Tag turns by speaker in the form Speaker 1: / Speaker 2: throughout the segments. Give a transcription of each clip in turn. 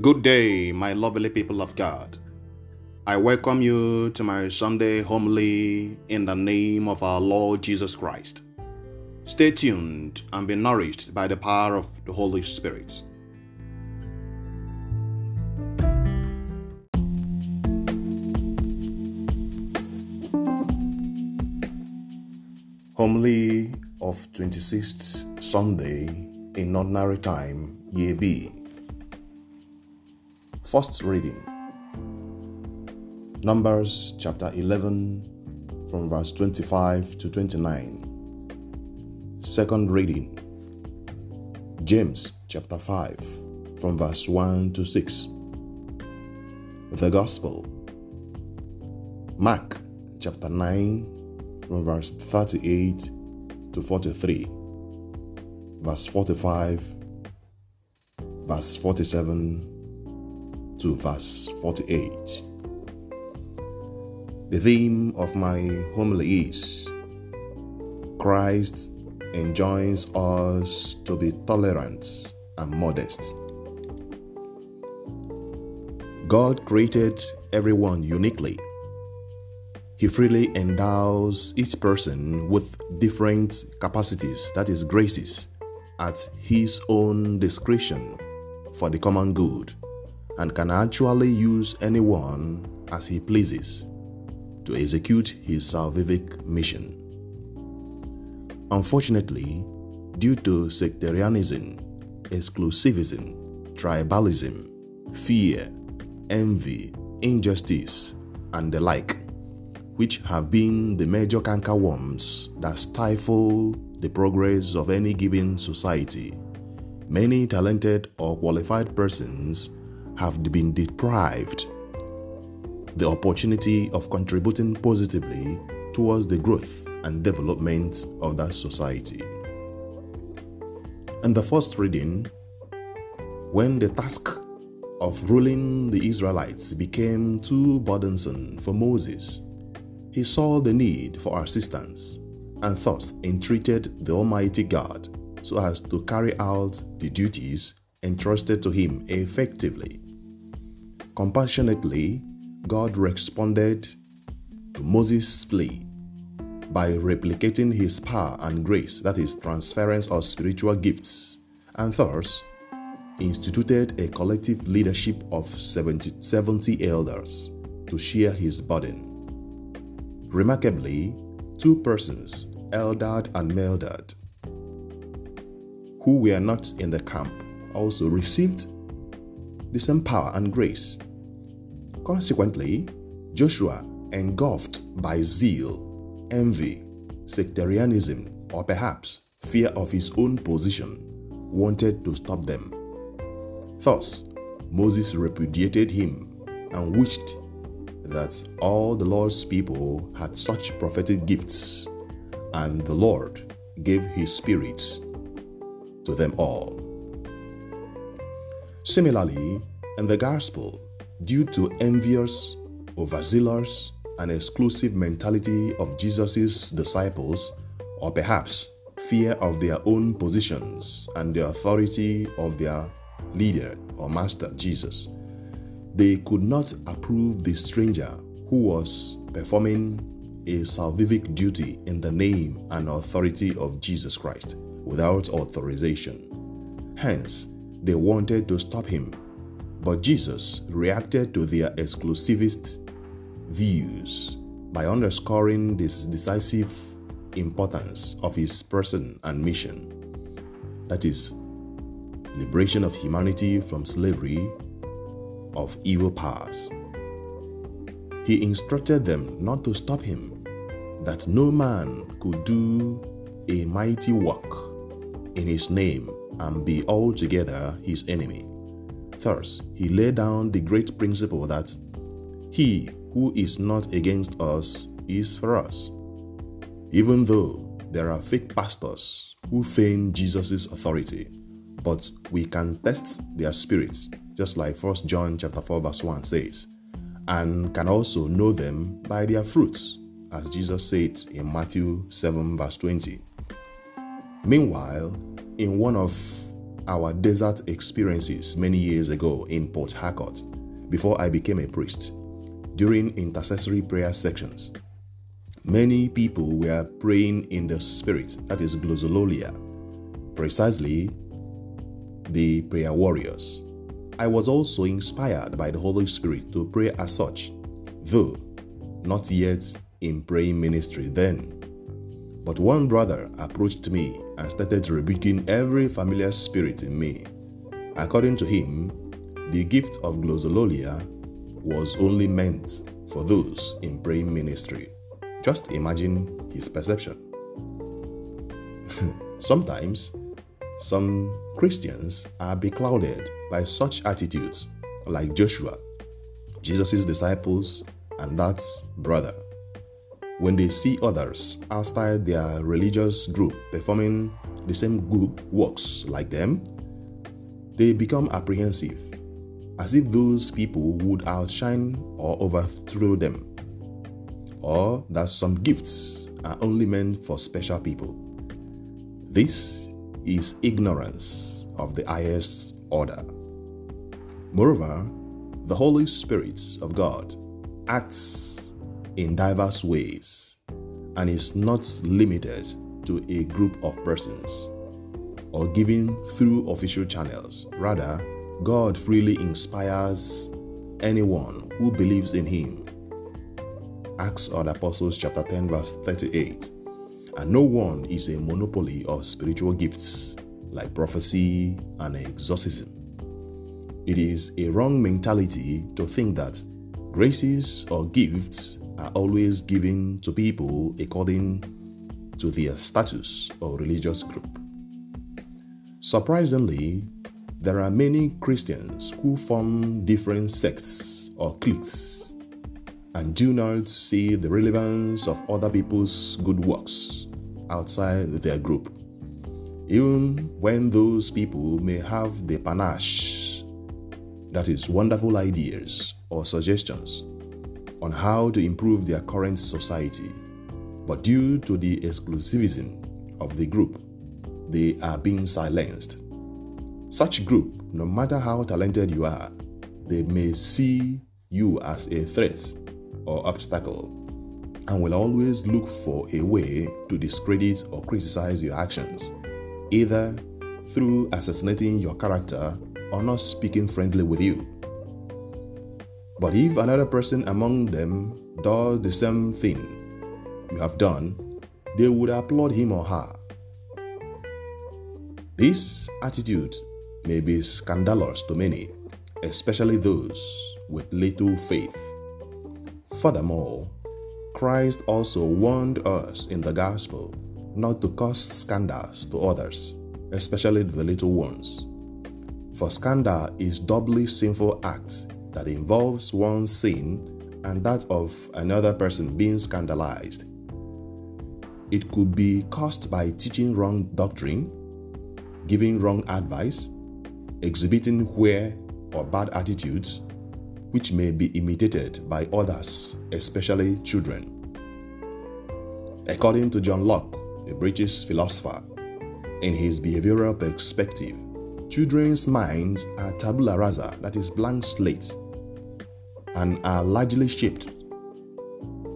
Speaker 1: Good day, my lovely people of God. I welcome you to my Sunday homily in the name of our Lord Jesus Christ. Stay tuned and be nourished by the power of the Holy Spirit. Homily of 26th Sunday in Ordinary Time, Year B. First reading Numbers chapter 11 from verse 25 to 29. Second reading James chapter 5 from verse 1 to 6. The Gospel Mark chapter 9 from verse 38 to 43, verse 45, verse 47 to verse 48. The theme of my homily is Christ enjoins us to be tolerant and modest. God created everyone uniquely he freely endows each person with different capacities, that is, graces, at His own discretion for the common good, and can actually use anyone as He pleases to execute His salvific mission. Unfortunately, due to sectarianism, exclusivism, tribalism, fear, envy, injustice, and the like, which have been the major cankerworms that stifle the progress of any given society. Many talented or qualified persons have been deprived the opportunity of contributing positively towards the growth and development of that society. In the first reading, when the task of ruling the Israelites became too burdensome for Moses, he saw the need for assistance and thus entreated the Almighty God so as to carry out the duties entrusted to him effectively. Compassionately, God responded to Moses' plea by replicating his power and grace, that is, transference of spiritual gifts, and thus instituted a collective leadership of 70, 70 elders to share his burden. Remarkably, two persons, Eldad and Medad, who were not in the camp, also received the same power and grace. Consequently, Joshua, engulfed by zeal, envy, sectarianism, or perhaps fear of his own position, wanted to stop them. Thus, Moses repudiated him and wished that all the Lord's people had such prophetic gifts, and the Lord gave his spirits to them all. Similarly, in the gospel, due to envious, overzealous, and exclusive mentality of Jesus' disciples, or perhaps fear of their own positions and the authority of their leader or master Jesus, they could not approve the stranger who was performing a salvific duty in the name and authority of Jesus Christ without authorization. Hence, they wanted to stop him, but Jesus reacted to their exclusivist views by underscoring this decisive importance of his person and mission that is, liberation of humanity from slavery of evil powers. He instructed them not to stop him, that no man could do a mighty work in his name and be altogether his enemy. Thus, he laid down the great principle that he who is not against us is for us. Even though there are fake pastors who feign Jesus' authority, but we can test their spirits just like First John chapter 4 verse 1 says, and can also know them by their fruits, as Jesus said in Matthew 7 verse 20. Meanwhile, in one of our desert experiences many years ago in Port Harcourt before I became a priest during intercessory prayer sections. Many people were praying in the spirit, that is glossolalia, precisely the prayer warriors. I was also inspired by the Holy Spirit to pray as such, though not yet in praying ministry then. But one brother approached me and started rebuking every familiar spirit in me. According to him, the gift of glossolalia was only meant for those in praying ministry. Just imagine his perception. Sometimes, some Christians are beclouded by such attitudes, like Joshua, Jesus' disciples, and that's brother. When they see others outside their religious group performing the same good works like them, they become apprehensive, as if those people would outshine or overthrow them, or that some gifts are only meant for special people. This is ignorance of the highest order. Moreover, the Holy Spirit of God acts in diverse ways and is not limited to a group of persons or given through official channels. Rather, God freely inspires anyone who believes in Him. Acts of the Apostles, chapter 10, verse 38. And no one is a monopoly of spiritual gifts like prophecy and exorcism. It is a wrong mentality to think that graces or gifts are always given to people according to their status or religious group. Surprisingly, there are many Christians who form different sects or cliques and do not see the relevance of other people's good works outside their group, even when those people may have the panache, that is, wonderful ideas or suggestions on how to improve their current society. But due to the exclusivism of the group, they are being silenced. Such group, no matter how talented you are, they may see you as a threat or obstacle and will always look for a way to discredit or criticize your actions, either through assassinating your character or not speaking friendly with you. But if another person among them does the same thing you have done, they would applaud him or her. This attitude may be scandalous to many, especially those with little faith. Furthermore, Christ also warned us in the gospel not to cause scandals to others, especially the little ones. For scandal is doubly sinful act that involves one's sin and that of another person being scandalized. It could be caused by teaching wrong doctrine, giving wrong advice, exhibiting where or bad attitudes, which may be imitated by others, especially children. According to John Locke, a British philosopher, in his behavioral perspective, children's minds are tabula rasa, that is, blank slate, and are largely shaped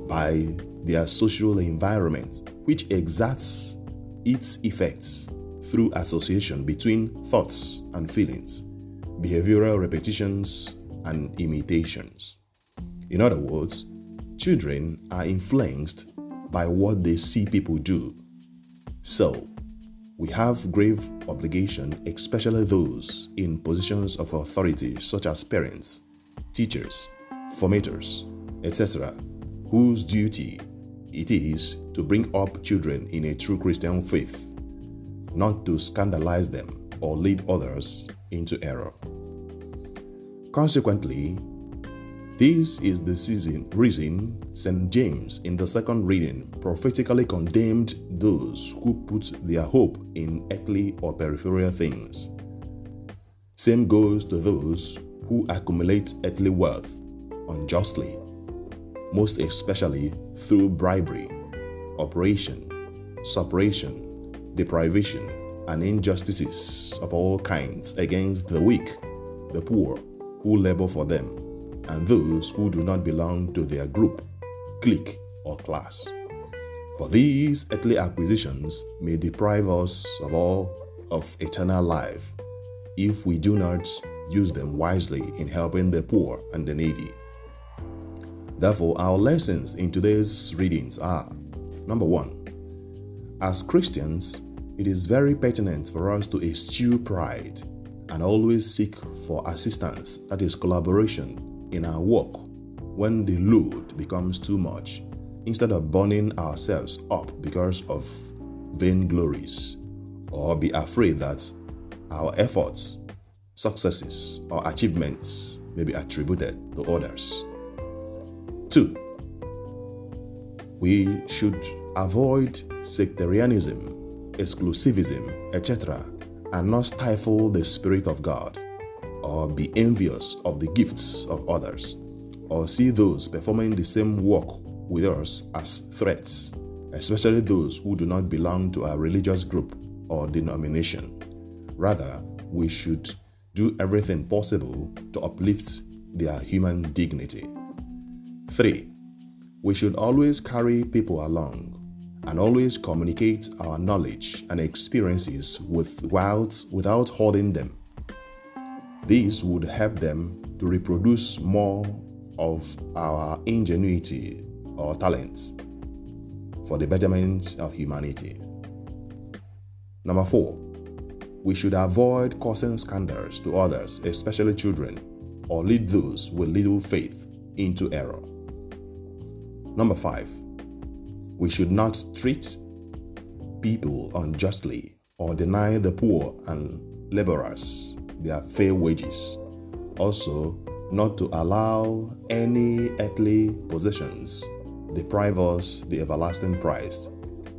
Speaker 1: by their social environment, which exerts its effects through association between thoughts and feelings, behavioral repetitions, and imitations. In other words, children are influenced by what they see people do. So, we have grave obligation, especially those in positions of authority such as parents, teachers, formators, etc., whose duty it is to bring up children in a true Christian faith, not to scandalize them or lead others into error. Consequently, this is the season, reason St. James in the second reading prophetically condemned those who put their hope in earthly or peripheral things. Same goes to those who accumulate earthly wealth unjustly, most especially through bribery, operation, separation, deprivation, and injustices of all kinds against the weak, the poor, who labor for them, and those who do not belong to their group, clique, or class. For these earthly acquisitions may deprive us of all of eternal life if we do not use them wisely in helping the poor and the needy. Therefore, our lessons in today's readings are number one, as Christians, it is very pertinent for us to eschew pride and always seek for assistance, that is, collaboration, in our work when the load becomes too much, instead of burning ourselves up because of vainglories or be afraid that our efforts, successes, or achievements may be attributed to others. Two, we should avoid sectarianism, exclusivism, etc., and not stifle the Spirit of God, or be envious of the gifts of others, or see those performing the same work with us as threats, especially those who do not belong to our religious group or denomination. Rather, we should do everything possible to uplift their human dignity. 3. We should always carry people along and always communicate our knowledge and experiences with, without, without holding them. This would help them to reproduce more of our ingenuity or talents for the betterment of humanity. Number four, we should avoid causing scandals to others, especially children, or lead those with little faith into error. Number five, we should not treat people unjustly or deny the poor and laborers their fair wages. Also, not to allow any earthly possessions deprive us the everlasting prize,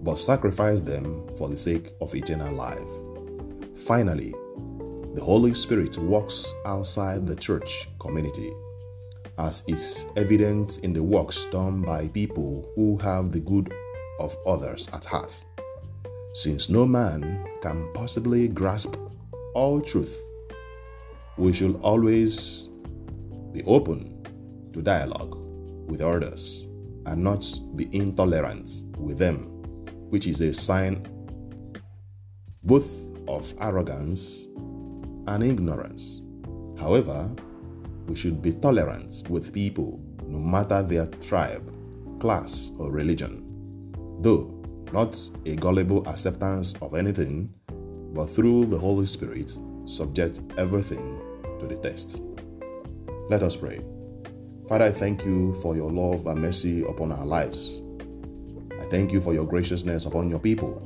Speaker 1: but sacrifice them for the sake of eternal life. Finally, the Holy Spirit works outside the church community as is evident in the works done by people who have the good of others at heart. Since no man can possibly grasp all truth, we should always be open to dialogue with others and not be intolerant with them, which is a sign both of arrogance and ignorance. However, we should be tolerant with people no matter their tribe, class, or religion. Though not a gullible acceptance of anything, but through the Holy Spirit, subject everything to the test. Let us pray. Father, I thank you for your love and mercy upon our lives. I thank you for your graciousness upon your people.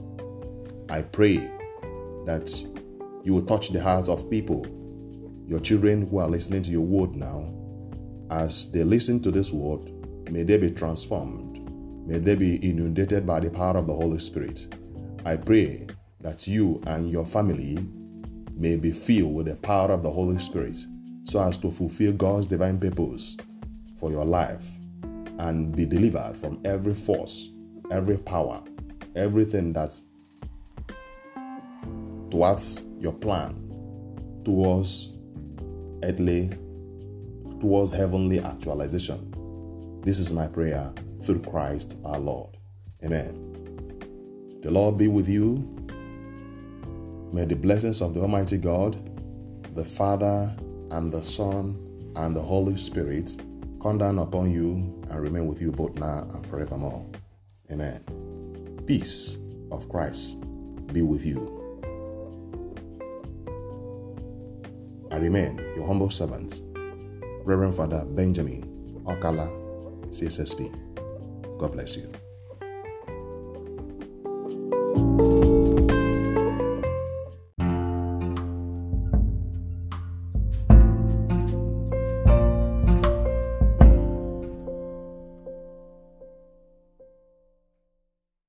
Speaker 1: I pray that you will touch the hearts of people your children who are listening to your word now, as they listen to this word, may they be transformed. May they be inundated by the power of the Holy Spirit. I pray that you and your family may be filled with the power of the Holy Spirit so as to fulfill God's divine purpose for your life and be delivered from every force, every power, everything that's towards your plan, towards earthly towards heavenly actualization. This is my prayer through Christ our Lord. Amen. The Lord be with you. May the blessings of the Almighty God, the Father, and the Son, and the Holy Spirit come down upon you and remain with you both now and forevermore. Amen. Peace of Christ be with you. I remain your humble servant, Reverend Father Benjamin Okala, CSSP. God bless you.